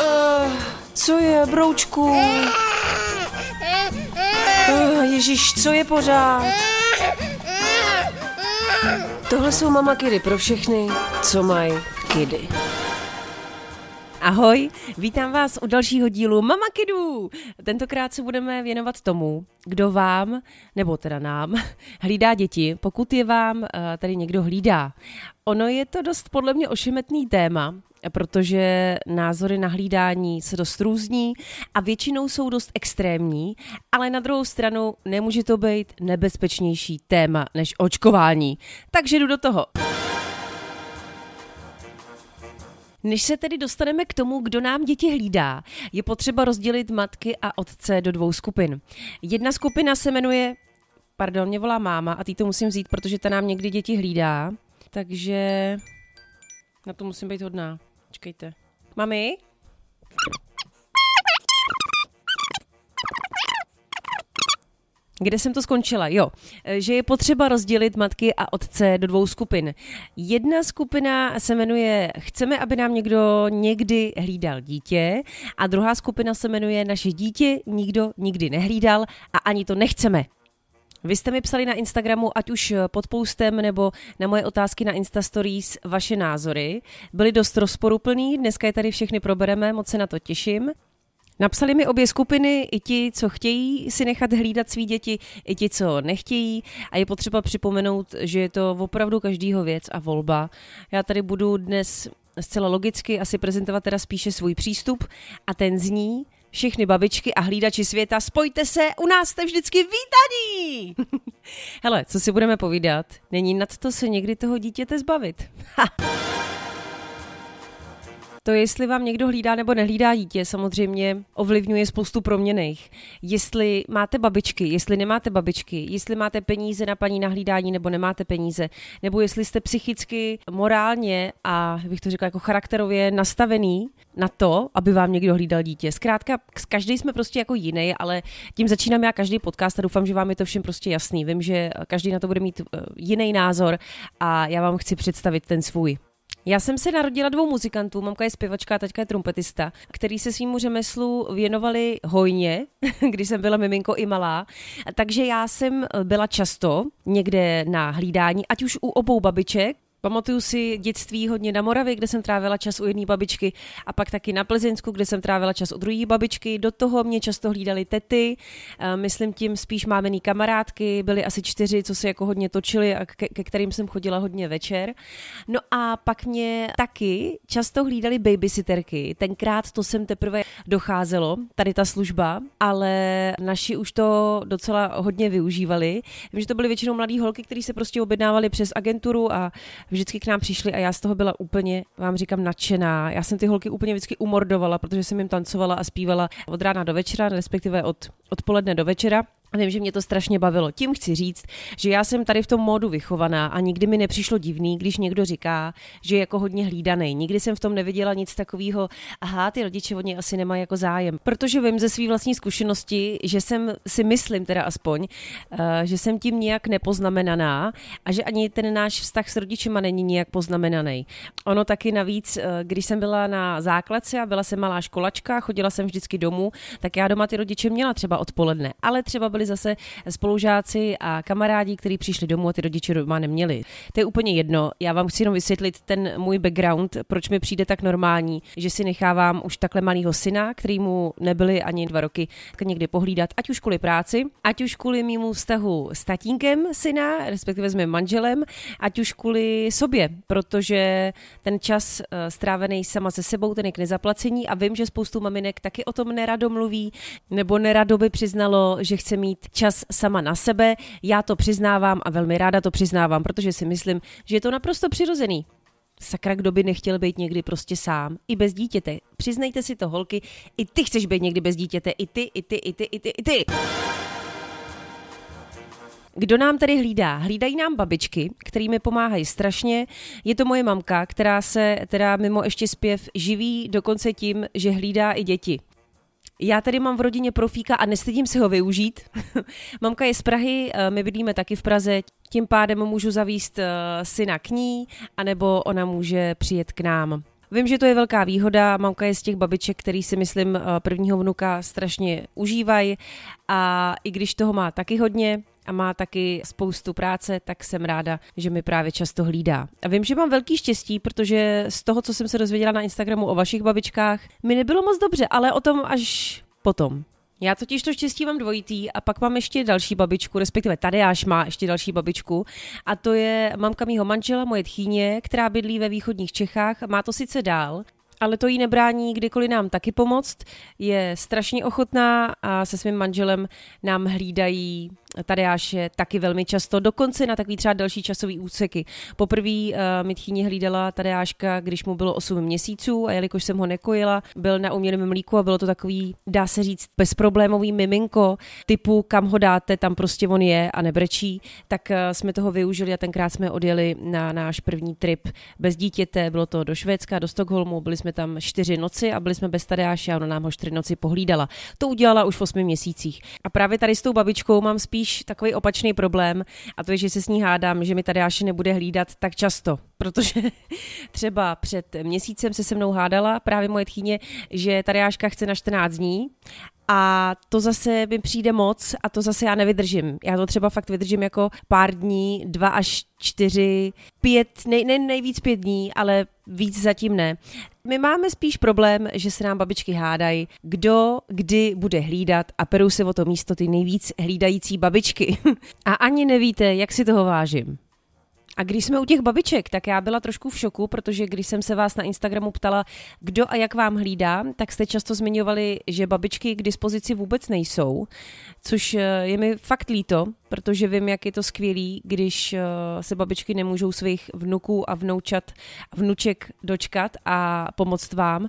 Uh, co je, broučku? Uh, Ježíš, co je pořád? Tohle jsou mama kidy pro všechny, co mají kidy. Ahoj, vítám vás u dalšího dílu Mama Kidů. Tentokrát se budeme věnovat tomu, kdo vám, nebo teda nám, hlídá děti, pokud je vám eh, tady někdo hlídá. Ono je to dost podle mě ošemetný téma, protože názory na hlídání se dost různí a většinou jsou dost extrémní, ale na druhou stranu nemůže to být nebezpečnější téma než očkování. Takže jdu do toho. Než se tedy dostaneme k tomu, kdo nám děti hlídá, je potřeba rozdělit matky a otce do dvou skupin. Jedna skupina se jmenuje, pardon, mě volá máma a ty to musím vzít, protože ta nám někdy děti hlídá, takže na to musím být hodná. Počkejte. Mami? Kde jsem to skončila? Jo, že je potřeba rozdělit matky a otce do dvou skupin. Jedna skupina se jmenuje Chceme, aby nám někdo někdy hlídal dítě a druhá skupina se jmenuje Naše dítě nikdo nikdy nehlídal a ani to nechceme. Vy jste mi psali na Instagramu, ať už pod postem nebo na moje otázky na Insta Stories, vaše názory. Byly dost rozporuplný, dneska je tady všechny probereme, moc se na to těším. Napsali mi obě skupiny, i ti, co chtějí si nechat hlídat svý děti, i ti, co nechtějí. A je potřeba připomenout, že je to opravdu každýho věc a volba. Já tady budu dnes zcela logicky asi prezentovat teda spíše svůj přístup a ten zní, všechny babičky a hlídači světa, spojte se, u nás jste vždycky vítaní! Hele, co si budeme povídat, není nad to se někdy toho dítěte zbavit. To, jestli vám někdo hlídá nebo nehlídá dítě, samozřejmě ovlivňuje spoustu proměných. Jestli máte babičky, jestli nemáte babičky, jestli máte peníze na paní nahlídání nebo nemáte peníze, nebo jestli jste psychicky, morálně a bych to řekla jako charakterově nastavený na to, aby vám někdo hlídal dítě. Zkrátka, každý jsme prostě jako jiný, ale tím začínám já každý podcast a doufám, že vám je to všem prostě jasný. Vím, že každý na to bude mít eh, jiný názor a já vám chci představit ten svůj. Já jsem se narodila dvou muzikantů, mamka je zpěvačka a taťka je trumpetista, který se svýmu řemeslu věnovali hojně, když jsem byla miminko i malá. Takže já jsem byla často někde na hlídání, ať už u obou babiček, Pamatuju si dětství hodně na Moravě, kde jsem trávila čas u jedné babičky a pak taky na Plzeňsku, kde jsem trávila čas u druhé babičky. Do toho mě často hlídali tety, myslím tím spíš mámený kamarádky, byly asi čtyři, co se jako hodně točili a ke, ke kterým jsem chodila hodně večer. No a pak mě taky často hlídali babysitterky. Tenkrát to jsem teprve docházelo, tady ta služba, ale naši už to docela hodně využívali. Vím, že to byly většinou mladé holky, které se prostě objednávali přes agenturu a vždycky k nám přišli a já z toho byla úplně, vám říkám, nadšená. Já jsem ty holky úplně vždycky umordovala, protože jsem jim tancovala a zpívala od rána do večera, respektive od odpoledne do večera. Vím, že mě to strašně bavilo. Tím chci říct, že já jsem tady v tom módu vychovaná a nikdy mi nepřišlo divný, když někdo říká, že je jako hodně hlídaný. Nikdy jsem v tom neviděla nic takového, aha, ty rodiče od něj asi nemají jako zájem. Protože vím ze své vlastní zkušenosti, že jsem si myslím teda aspoň, uh, že jsem tím nějak nepoznamenaná a že ani ten náš vztah s rodičema není nějak poznamenaný. Ono taky navíc, uh, když jsem byla na základce a byla jsem malá školačka, chodila jsem vždycky domů, tak já doma ty rodiče měla třeba odpoledne, ale třeba byli zase spolužáci a kamarádi, kteří přišli domů a ty rodiče doma neměli. To je úplně jedno. Já vám chci jenom vysvětlit ten můj background, proč mi přijde tak normální, že si nechávám už takhle malého syna, který mu nebyli ani dva roky někdy pohlídat, ať už kvůli práci, ať už kvůli mýmu vztahu s tatínkem syna, respektive s mým manželem, ať už kvůli sobě, protože ten čas eh, strávený sama se sebou, ten je k nezaplacení a vím, že spoustu maminek taky o tom nerado mluví, nebo nerado by přiznalo, že chce mít čas sama na sebe. Já to přiznávám a velmi ráda to přiznávám, protože si myslím, že je to naprosto přirozený. Sakra, kdo by nechtěl být někdy prostě sám, i bez dítěte. Přiznejte si to, holky, i ty chceš být někdy bez dítěte, i ty, i ty, i ty, i ty, i ty. Kdo nám tady hlídá? Hlídají nám babičky, kterými pomáhají strašně. Je to moje mamka, která se teda mimo ještě zpěv živí dokonce tím, že hlídá i děti. Já tady mám v rodině profíka a nestydím se ho využít. Mamka je z Prahy, eh, my bydlíme taky v Praze, tím pádem můžu zavíst eh, syna k ní, anebo ona může přijet k nám. Vím, že to je velká výhoda. Mamka je z těch babiček, který si myslím eh, prvního vnuka strašně užívají a i když toho má taky hodně, a má taky spoustu práce, tak jsem ráda, že mi právě často hlídá. A vím, že mám velký štěstí, protože z toho, co jsem se dozvěděla na Instagramu o vašich babičkách, mi nebylo moc dobře, ale o tom až potom. Já totiž to štěstí mám dvojitý a pak mám ještě další babičku, respektive Tadeáš má ještě další babičku a to je mamka mýho manžela, moje tchýně, která bydlí ve východních Čechách. Má to sice dál, ale to jí nebrání kdykoliv nám taky pomoct. Je strašně ochotná a se svým manželem nám hlídají Tadeáše taky velmi často, dokonce na takový třeba další časový úseky. Poprvé uh, mi tchýně hlídala Tadeáška, když mu bylo 8 měsíců a jelikož jsem ho nekojila, byl na umělém mlíku a bylo to takový, dá se říct, bezproblémový miminko, typu kam ho dáte, tam prostě on je a nebrečí, tak uh, jsme toho využili a tenkrát jsme odjeli na náš první trip bez dítěte, bylo to do Švédska, do Stockholmu, byli jsme tam čtyři noci a byli jsme bez Tadeáše a ona nám ho čtyři noci pohlídala. To udělala už v 8 měsících. A právě tady s tou babičkou mám spíš spíš takový opačný problém a to je, že se s ní hádám, že mi tady Tadeáše nebude hlídat tak často, protože třeba před měsícem se se mnou hádala právě moje tchýně, že Tadeáška chce na 14 dní a to zase mi přijde moc a to zase já nevydržím. Já to třeba fakt vydržím jako pár dní, dva až čtyři, pět, nej, nej, nejvíc pět dní, ale víc zatím ne. My máme spíš problém, že se nám babičky hádají, kdo kdy bude hlídat a perou se o to místo ty nejvíc hlídající babičky. a ani nevíte, jak si toho vážím. A když jsme u těch babiček, tak já byla trošku v šoku, protože když jsem se vás na Instagramu ptala, kdo a jak vám hlídá, tak jste často zmiňovali, že babičky k dispozici vůbec nejsou, což eh, je mi fakt líto, protože vím, jak je to skvělý, když eh, se babičky nemůžou svých vnuků a vnoučat vnuček dočkat a pomoct vám.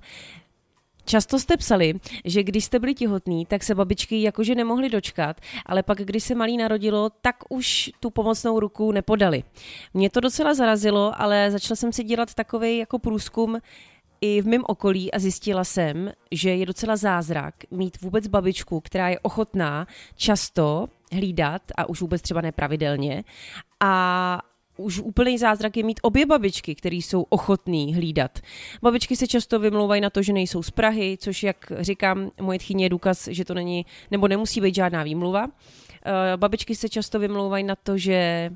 Často jste psali, že když jste byli těhotní, tak se babičky jakože nemohly dočkat, ale pak, když se malý narodilo, tak už tu pomocnou ruku nepodali. Mě to docela zarazilo, ale začala jsem si dělat takový jako průzkum i v mém okolí a zjistila jsem, že je docela zázrak mít vůbec babičku, která je ochotná často hlídat a už vůbec třeba nepravidelně a už úplný zázrak je mít obě babičky, které jsou ochotný hlídat. Babičky se často vymlouvají na to, že nejsou z Prahy, což, jak říkám, moje tchyně je důkaz, že to není, nebo nemusí být žádná výmluva. Eh, babičky se často vymlouvají na to, že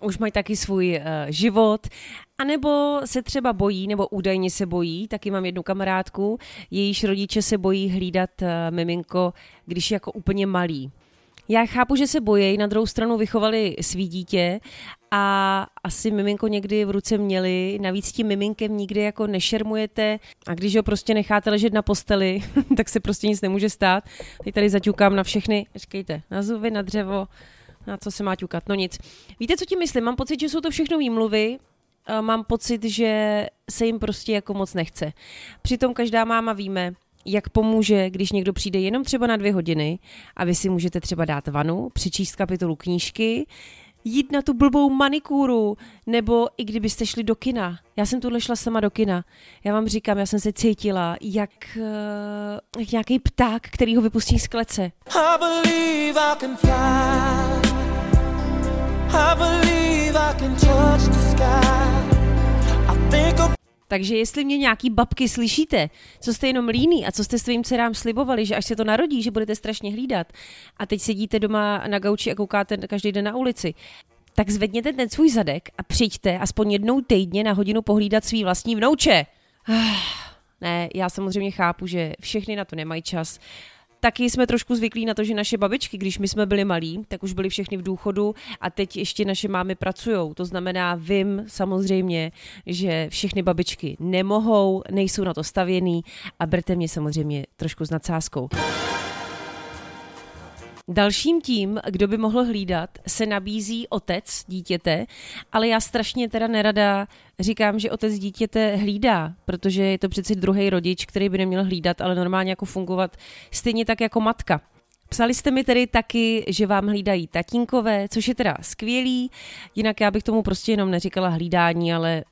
už mají taky svůj uh, život, anebo se třeba bojí, nebo údajně se bojí, taky mám jednu kamarádku, jejíž rodiče se bojí hlídat uh, miminko, když je jako úplně malý. Já chápu, že se bojí, na druhou stranu vychovali svý dítě a asi miminko někdy v ruce měli, navíc tím miminkem nikdy jako nešermujete a když ho prostě necháte ležet na posteli, tak se prostě nic nemůže stát. Teď tady zaťukám na všechny, říkejte, na zuby, na dřevo, na co se má ťukat, no nic. Víte, co tím myslím? Mám pocit, že jsou to všechno výmluvy, mám pocit, že se jim prostě jako moc nechce. Přitom každá máma víme, jak pomůže, když někdo přijde jenom třeba na dvě hodiny a vy si můžete třeba dát vanu, přečíst kapitolu knížky, jít na tu blbou manikúru, nebo i kdybyste šli do kina. Já jsem tuhle šla sama do kina. Já vám říkám, já jsem se cítila jak, uh, jak nějaký pták, který ho vypustí z klece. I believe I can fly. I believe I can touch the sky. Takže jestli mě nějaký babky slyšíte, co jste jenom líný a co jste svým dcerám slibovali, že až se to narodí, že budete strašně hlídat a teď sedíte doma na gauči a koukáte každý den na ulici, tak zvedněte ten svůj zadek a přijďte aspoň jednou týdně na hodinu pohlídat svý vlastní vnouče. Ne, já samozřejmě chápu, že všechny na to nemají čas Taky jsme trošku zvyklí na to, že naše babičky, když my jsme byli malí, tak už byly všechny v důchodu a teď ještě naše mámy pracují. To znamená, vím samozřejmě, že všechny babičky nemohou, nejsou na to stavěný a berte mě samozřejmě trošku s nadsázkou. Dalším tím, kdo by mohl hlídat, se nabízí otec dítěte, ale já strašně teda nerada říkám, že otec dítěte hlídá, protože je to přeci druhý rodič, který by neměl hlídat, ale normálně jako fungovat stejně tak jako matka. Psali jste mi tedy taky, že vám hlídají tatínkové, což je teda skvělý, jinak já bych tomu prostě jenom neříkala hlídání, ale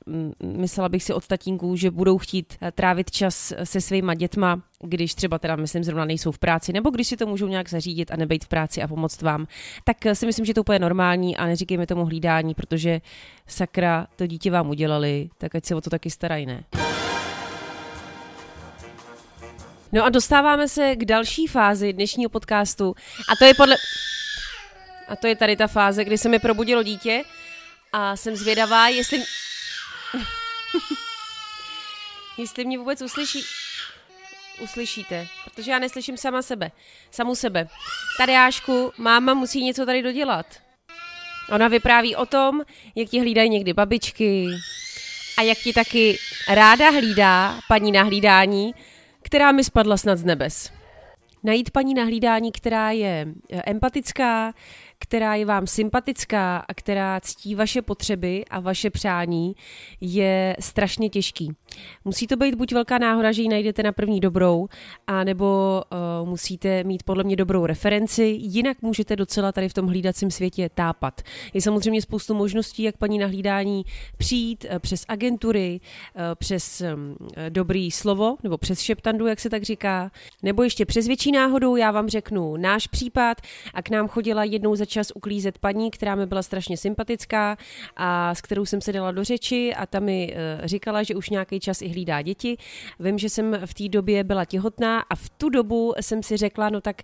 myslela bych si od tatínků, že budou chtít eh, trávit čas se svýma dětma, když třeba teda, myslím, zrovna nejsou v práci, nebo když si to můžou nějak zařídit a nebejt v práci a pomoct vám, tak eh, si myslím, že to úplně normální a neříkejme tomu hlídání, protože sakra, to dítě vám udělali, tak ať se o to taky starají, ne? No a dostáváme se k další fázi dnešního podcastu a to je podle... A to je tady ta fáze, kdy se mi probudilo dítě a jsem zvědavá, jestli... jestli mě vůbec uslyší... Uslyšíte, protože já neslyším sama sebe, samu sebe. Tadeášku, máma musí něco tady dodělat. Ona vypráví o tom, jak ti hlídají někdy babičky a jak ti taky ráda hlídá paní na hlídání, která mi spadla snad z nebes. Najít paní na hlídání, která je empatická, která je vám sympatická a která ctí vaše potřeby a vaše přání, je strašně těžký. Musí to být buď velká náhoda, že ji najdete na první dobrou, anebo uh, musíte mít podle mě dobrou referenci, jinak můžete docela tady v tom hlídacím světě tápat. Je samozřejmě spoustu možností, jak paní na hlídání přijít uh, přes agentury, uh, přes um, dobrý slovo, nebo přes šeptandu, jak se tak říká, nebo ještě přes větší náhodou, já vám řeknu náš případ a k nám chodila jednou za čas uklízet paní, která mi byla strašně sympatická a s kterou jsem se dala do řeči a ta mi uh, říkala, že už nějaký čas i hlídá děti. Vím, že jsem v té době byla těhotná a v tu dobu jsem si řekla, no tak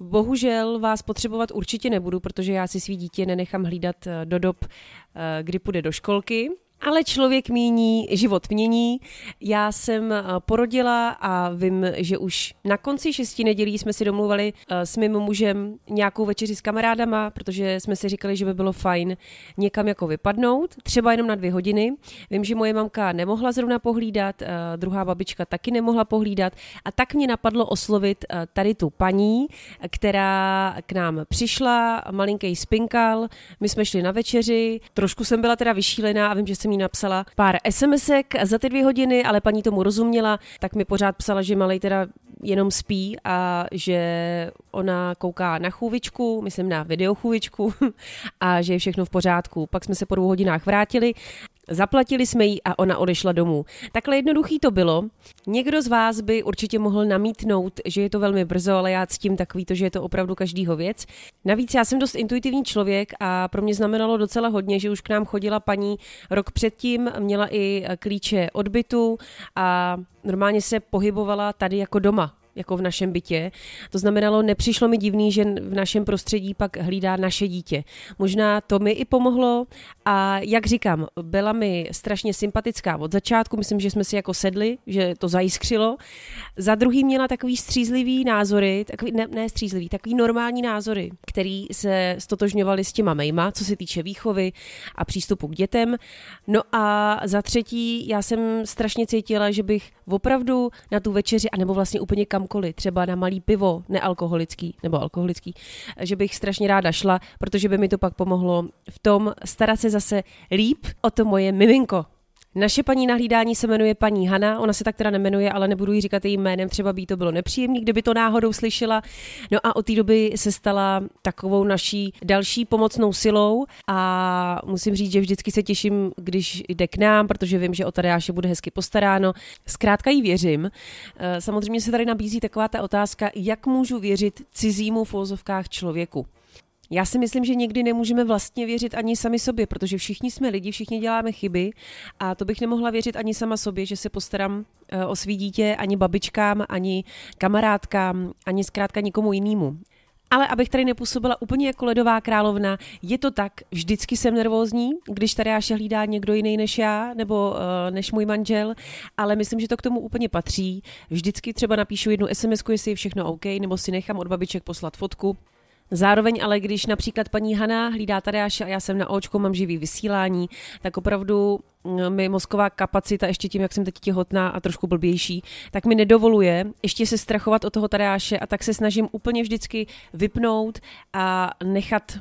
bohužel vás potřebovat určitě nebudu, protože já si svý dítě nenechám hlídat eh, do dob, eh, kdy půjde do školky ale člověk míní, život mění. Já jsem eh, porodila a vím, že už na konci šesti nedělí jsme si domluvali eh, s mým mužem nějakou večeři s kamarádama, protože jsme si říkali, že by bylo fajn někam jako vypadnout, třeba jenom na dvě hodiny. Vím, že moje mamka nemohla zrovna pohlídat, eh, druhá babička taky nemohla pohlídat a tak mě napadlo oslovit tady tu paní, která k nám přišla, malinký spinkal, my jsme šli na večeři, trošku jsem byla teda vyšílená a vím, že jsem jí napsala pár SMSek za ty dvě hodiny, ale paní tomu rozuměla, tak mi pořád psala, že malej teda jenom spí a že ona kouká na chůvičku, myslím na videochůvičku a že je všechno v pořádku. Pak jsme se po dvou hodinách vrátili Zaplatili jsme jí a ona odešla domů. Takhle jednoduchý to bylo. Někdo z vás by určitě mohl namítnout, že je to velmi brzo, ale já ctím takový to, že je to opravdu každýho věc. Navíc já jsem dost intuitivní člověk a pro mě znamenalo docela hodně, že už k nám chodila paní rok předtím, měla i klíče odbytu a normálně se pohybovala tady jako doma jako v našem bytě. To znamenalo, nepřišlo mi divný, že v našem prostředí pak hlídá naše dítě. Možná to mi i pomohlo a jak říkám, byla mi strašně sympatická od začátku, myslím, že jsme si jako sedli, že to zajiskřilo. Za druhý měla takový střízlivý názory, takový, ne, ne střízlivý, takový normální názory, který se stotožňovali s těma mejma, co se týče výchovy a přístupu k dětem. No a za třetí, já jsem strašně cítila, že bych opravdu na tu večeři, anebo vlastně úplně kam kamkoliv, třeba na malý pivo, nealkoholický nebo alkoholický, že bych strašně ráda šla, protože by mi to pak pomohlo v tom starat se zase líp o to moje miminko. Naše paní nahlídání se jmenuje paní Hana, ona se tak teda nemenuje, ale nebudu jí říkat jejím jménem, třeba by to bylo nepříjemné, kdyby to náhodou slyšela. No a od té doby se stala takovou naší další pomocnou silou a musím říct, že vždycky se těším, když jde k nám, protože vím, že o Tadeáše bude hezky postaráno. Zkrátka jí věřím. Eh, samozřejmě se tady nabízí taková ta otázka, jak můžu věřit cizímu v člověku. Já si myslím, že někdy nemůžeme vlastně věřit ani sami sobě, protože všichni jsme lidi, všichni děláme chyby a to bych nemohla věřit ani sama sobě, že se postarám eh, o svý dítě, ani babičkám, ani kamarádkám, ani zkrátka nikomu jinému. Ale abych tady nepůsobila úplně jako ledová královna, je to tak, vždycky jsem nervózní, když tady až hlídá někdo jiný než já, nebo uh, než můj manžel, ale myslím, že to k tomu úplně patří. Vždycky třeba napíšu jednu SMS, jestli je všechno OK, nebo si nechám od babiček poslat fotku, Zároveň ale, když například paní Hana hlídá Tadeáše a já jsem na očku, mám živý vysílání, tak opravdu mm, mi mozková kapacita, ještě tím, jak jsem teď těhotná a trošku blbější, tak mi nedovoluje ještě se strachovat o toho Tadeáše a tak se snažím úplně vždycky vypnout a nechat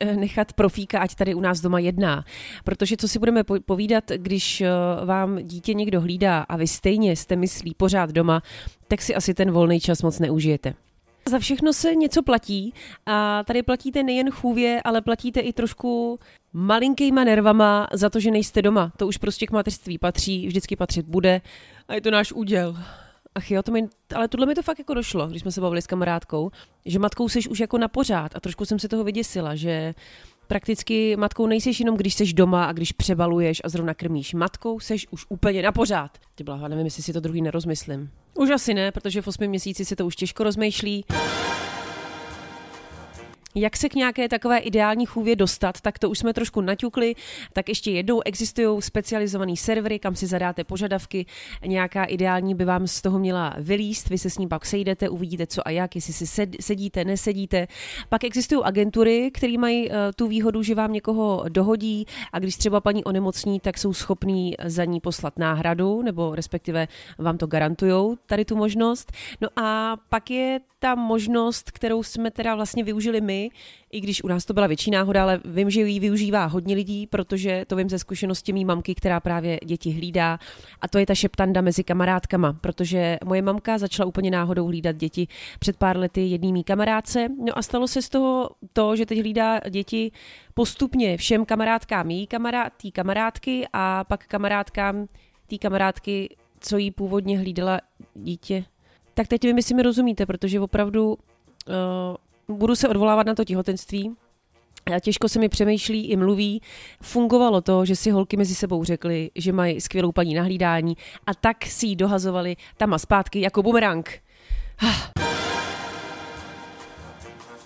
eh, nechat profíka, ať tady u nás doma jedná. Protože co si budeme povídat, když eh, vám dítě někdo hlídá a vy stejně jste myslí pořád doma, tak si asi ten volný čas moc neužijete. Za všechno se něco platí a tady platíte nejen chůvě, ale platíte i trošku malinkýma nervama za to, že nejste doma. To už prostě k mateřství patří, vždycky patřit bude a je to náš úděl. Ach jo, to mi, ale tohle mi to fakt jako došlo, když jsme se bavili s kamarádkou, že matkou seš už jako na pořád a trošku jsem se toho vyděsila, že Prakticky matkou nejseš jenom, když seš doma a když přebaluješ a zrovna krmíš. Matkou seš už úplně na pořád. Ty blaha, nevím, jestli si to druhý nerozmyslím. Už asi ne, protože v osmi měsíci si to už těžko rozmýšlí. Jak se k nějaké takové ideální chůvě dostat, tak to už jsme trošku naťukli. Tak ještě jednou existují specializované servery, kam si zadáte požadavky. Nějaká ideální by vám z toho měla vylíst, vy se s ním pak sejdete, uvidíte co a jak, jestli si sedíte, nesedíte. Pak existují agentury, které mají uh, tu výhodu, že vám někoho dohodí a když třeba paní onemocní, tak jsou schopní za ní poslat náhradu, nebo respektive vám to garantují, tady tu možnost. No a pak je ta možnost, kterou jsme teda vlastně využili my, i když u nás to byla větší náhoda, ale vím, že ji využívá hodně lidí, protože to vím ze zkušenosti mý mamky, která právě děti hlídá. A to je ta šeptanda mezi kamarádkama, protože moje mamka začala úplně náhodou hlídat děti před pár lety jedný mý kamarádce. No a stalo se z toho to, že teď hlídá děti postupně všem kamarádkám jí kamarád, tý kamarádky a pak kamarádkám té kamarádky, co jí původně hlídala dítě. Tak teď vy mi rozumíte, protože opravdu uh, budu se odvolávat na to těhotenství, těžko se mi přemýšlí i mluví. Fungovalo to, že si holky mezi sebou řekly, že mají skvělou paní nahlídání a tak si ji dohazovali tam a zpátky jako bumerang.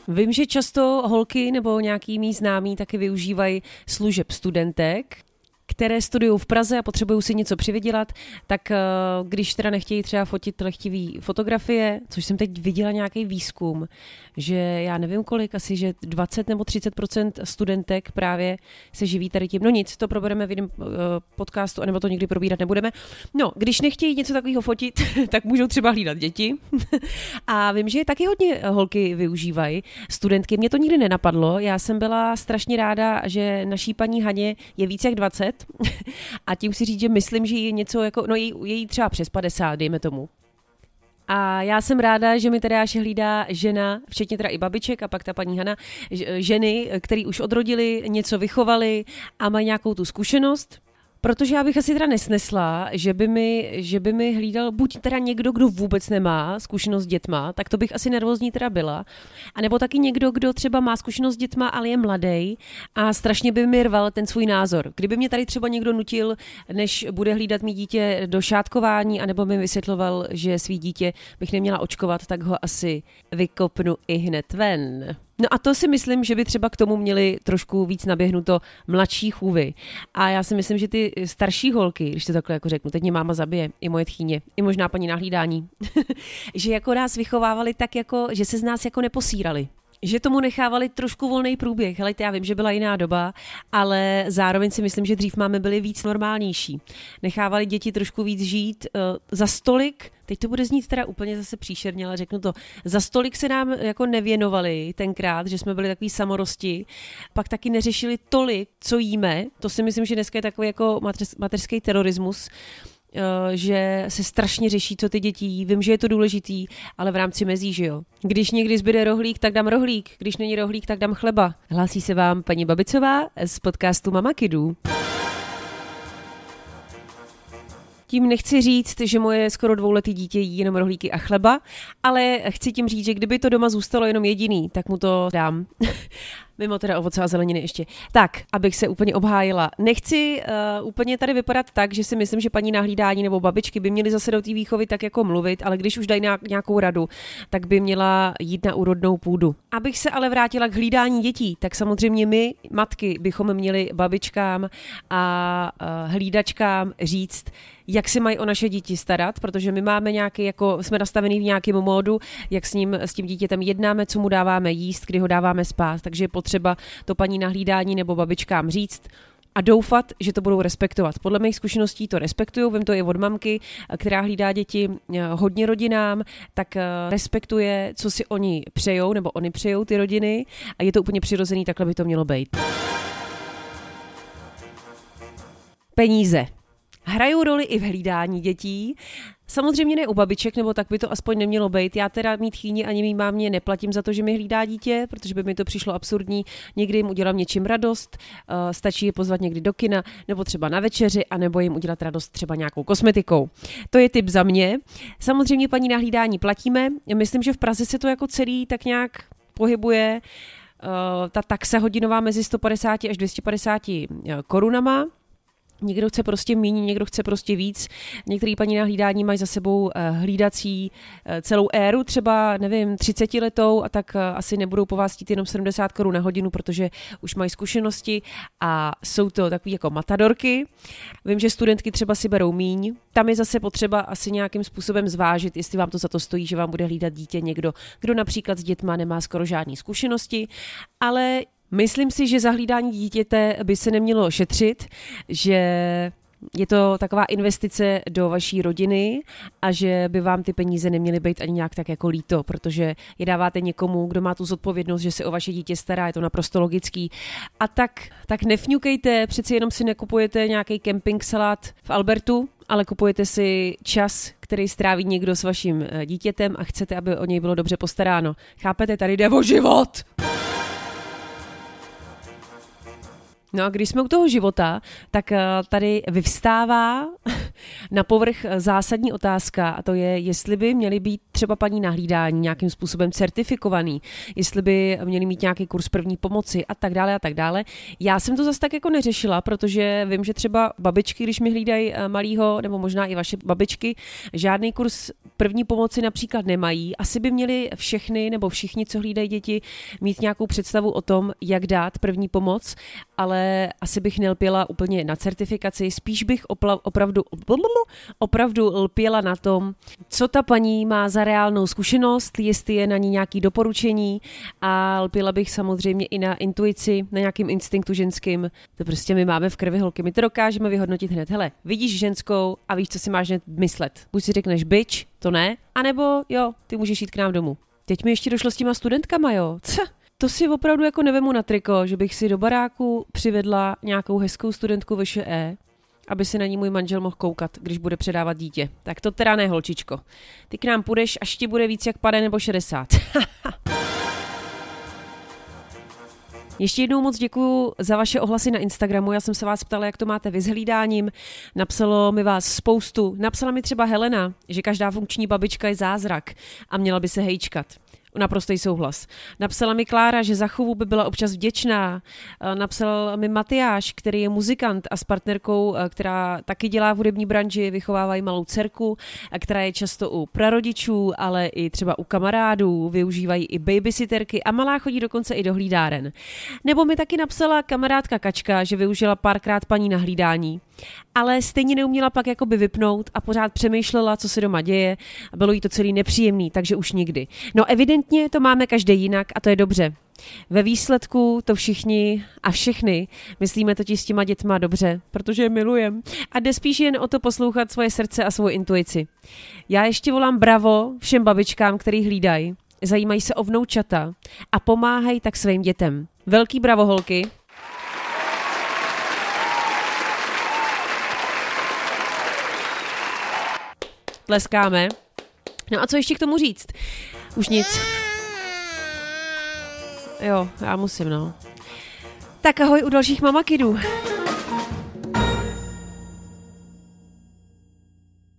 Vím, že často holky nebo nějaký mý známí taky využívají služeb studentek, které studují v Praze a potřebují si něco přivydělat, tak eh, když teda nechtějí třeba fotit lehtivý fotografie, což jsem teď viděla nějaký výzkum, že já nevím kolik, asi že 20 nebo 30% studentek právě se živí tady tím. No nic, to probereme v jiném uh, podcastu, anebo to nikdy probírat nebudeme. No, když nechtějí něco takového fotit, tak můžou třeba hlídat děti. a vím, že taky hodně holky využívají. Studentky, mě to nikdy nenapadlo. Já jsem byla strašně ráda, že naší paní Haně je více jak 20 a tím si říct, že myslím, že je něco jako, no její, její třeba přes 50, dejme tomu. A já jsem ráda, že mi teda hlídá žena, včetně teda i babiček a pak ta paní Hana, ženy, které už odrodili, něco vychovali a mají nějakou tu zkušenost. Protože já bych asi teda nesnesla, že by, mi, že by mi hlídal buď teda někdo, kdo vůbec nemá zkušenost s dětma, tak to bych asi nervózní teda byla. A nebo taky někdo, kdo třeba má zkušenost s dětma, ale je mladý a strašně by mi rval ten svůj názor. Kdyby mě tady třeba někdo nutil, než bude hlídat mý dítě do šátkování, anebo mi vysvětloval, že svý dítě bych neměla očkovat, tak ho asi vykopnu i hned ven. No a to si myslím, že by třeba k tomu měli trošku víc naběhnuto mladší chůvy. A já si myslím, že ty starší holky, když to takhle jako řeknu, teď mě máma zabije, i moje tchýně, i možná paní nahlídání, že jako nás vychovávali tak jako, že se z nás jako neposírali že tomu nechávali trošku volný průběh. Hele, já vím, že byla jiná doba, ale zároveň si myslím, že dřív máme byli víc normálnější. Nechávali děti trošku víc žít uh, za stolik, teď to bude znít teda úplně zase příšerně, ale řeknu to, za stolik se nám jako nevěnovali tenkrát, že jsme byli takový samorosti, pak taky neřešili tolik, co jíme, to si myslím, že dneska je takový jako mateřský terorismus, že se strašně řeší, co ty děti jí. Vím, že je to důležitý, ale v rámci mezí, že jo. Když někdy zbyde rohlík, tak dám rohlík. Když není rohlík, tak dám chleba. Hlásí se vám paní Babicová z podcastu Mama Kidů. Tím nechci říct, že moje skoro dvouletý dítě jí jenom rohlíky a chleba, ale chci tím říct, že kdyby to doma zůstalo jenom jediný, tak mu to dám. Mimo teda ovoce a zeleniny ještě. Tak, abych se úplně obhájila. Nechci uh, úplně tady vypadat tak, že si myslím, že paní nahlídání nebo babičky by měly zase do té výchovy tak jako mluvit, ale když už dají nějakou radu, tak by měla jít na úrodnou půdu. Abych se ale vrátila k hlídání dětí, tak samozřejmě my, matky, bychom měli babičkám a uh, hlídačkám říct, jak se mají o naše děti starat, protože my máme nějaký, jako jsme nastavený v nějakém módu, jak s ním, s tím dítětem jednáme, co mu dáváme jíst, kdy ho dáváme spát, takže to paní nahlídání nebo babičkám říct, a doufat, že to budou respektovat. Podle mých zkušeností to respektují, vím to i od mamky, která hlídá děti eh, hodně rodinám, tak eh, respektuje, co si oni přejou, nebo oni přejou ty rodiny a je to úplně přirozený, takhle by to mělo být. Peníze hrajou roli i v hlídání dětí. Samozřejmě ne u babiček, nebo tak by to aspoň nemělo být. Já teda mít chýni ani mý mámě neplatím za to, že mi hlídá dítě, protože by mi to přišlo absurdní. Někdy jim udělám něčím radost, uh, stačí je pozvat někdy do kina, nebo třeba na večeři, anebo jim udělat radost třeba nějakou kosmetikou. To je tip za mě. Samozřejmě paní na hlídání platíme. Myslím, že v Praze se to jako celý tak nějak pohybuje ta taxa hodinová mezi 150 až 250 korunama. Někdo chce prostě méně, někdo chce prostě víc. Některý paní na hlídání mají za sebou eh, hlídací eh, celou éru, třeba, nevím, 30 letou a tak eh, asi nebudou po vás jenom 70 korun na hodinu, protože už mají zkušenosti a jsou to takový jako matadorky. Vím, že studentky třeba si berou míň. Tam je zase potřeba asi nějakým způsobem zvážit, jestli vám to za to stojí, že vám bude hlídat dítě někdo, kdo například s dětma nemá skoro žádné zkušenosti, ale Myslím si, že zahlídání dítěte by se nemělo šetřit, že je to taková investice do vaší rodiny a že by vám ty peníze neměly být ani nějak tak jako líto, protože je dáváte někomu, kdo má tu zodpovědnost, že se o vaše dítě stará, je to naprosto logický. A tak, tak nefňukejte, přeci jenom si nekupujete nějaký camping salát v Albertu, ale kupujete si čas, který stráví někdo s vaším eh, dítětem a chcete, aby o něj bylo dobře postaráno. Chápete, tady jde o život! No a když jsme u toho života, tak eh, tady vyvstává na povrch zásadní otázka a to je, jestli by měly být třeba paní nahlídání nějakým způsobem certifikovaný, jestli by měli mít nějaký kurz první pomoci a tak dále a tak dále. Já jsem to zase tak jako neřešila, protože vím, že třeba babičky, když mi hlídají eh, malýho, nebo možná i vaše babičky, žádný kurz první pomoci například nemají. Asi by měli všechny nebo všichni, co hlídají děti, mít nějakou představu o tom, jak dát první pomoc, ale asi bych nelpěla úplně na certifikaci, spíš bych opla- opravdu opravdu lpěla na tom, co ta paní má za reálnou zkušenost, jestli je na ní nějaký doporučení a lpěla bych samozřejmě i na intuici, na nějakým instinktu ženským. To prostě my máme v krvi holky, my to dokážeme vyhodnotit hned. Hele, vidíš ženskou a víš, co si máš hned myslet. Buď si řekneš bitch, to ne, anebo jo, ty můžeš jít k nám domů. Teď mi ještě došlo s těma studentkama, jo. Co? To si opravdu jako nevemu na triko, že bych si do baráku přivedla nějakou hezkou studentku VŠE, aby se na ní můj manžel mohl koukat, když bude předávat dítě. Tak to teda ne, holčičko. Ty k nám půjdeš, až ti bude víc jak pade nebo 60. Ještě jednou moc děkuji za vaše ohlasy na Instagramu. Já jsem se vás ptala, jak to máte vy s hlídáním. Napsalo mi vás spoustu. Napsala mi třeba Helena, že každá funkční babička je zázrak a měla by se hejčkat naprostý souhlas. Napsala mi Klára, že za chovu by byla občas vděčná. Eh, napsal mi Matyáš, který je muzikant a s partnerkou, eh, která taky dělá v hudební branži, vychovávají malou dcerku, která je často u prarodičů, ale i třeba u kamarádů, využívají i babysitterky a malá chodí dokonce i do hlídáren. Nebo mi taky napsala kamarádka Kačka, že využila párkrát paní na hlídání ale stejně neuměla pak jakoby vypnout a pořád přemýšlela, co se doma děje a bylo jí to celý nepříjemný, takže už nikdy. No evidentně to máme každý jinak a to je dobře. Ve výsledku to všichni a všechny myslíme totiž s těma dětma dobře, protože je milujem. A jde spíš jen o to poslouchat svoje srdce a svou intuici. Já ještě volám bravo všem babičkám, který hlídají, zajímají se o vnoučata a pomáhají tak svým dětem. Velký bravo holky, tleskáme. No a co ještě k tomu říct? Už nic. Jo, já musím, no. Tak ahoj u dalších mamakidů.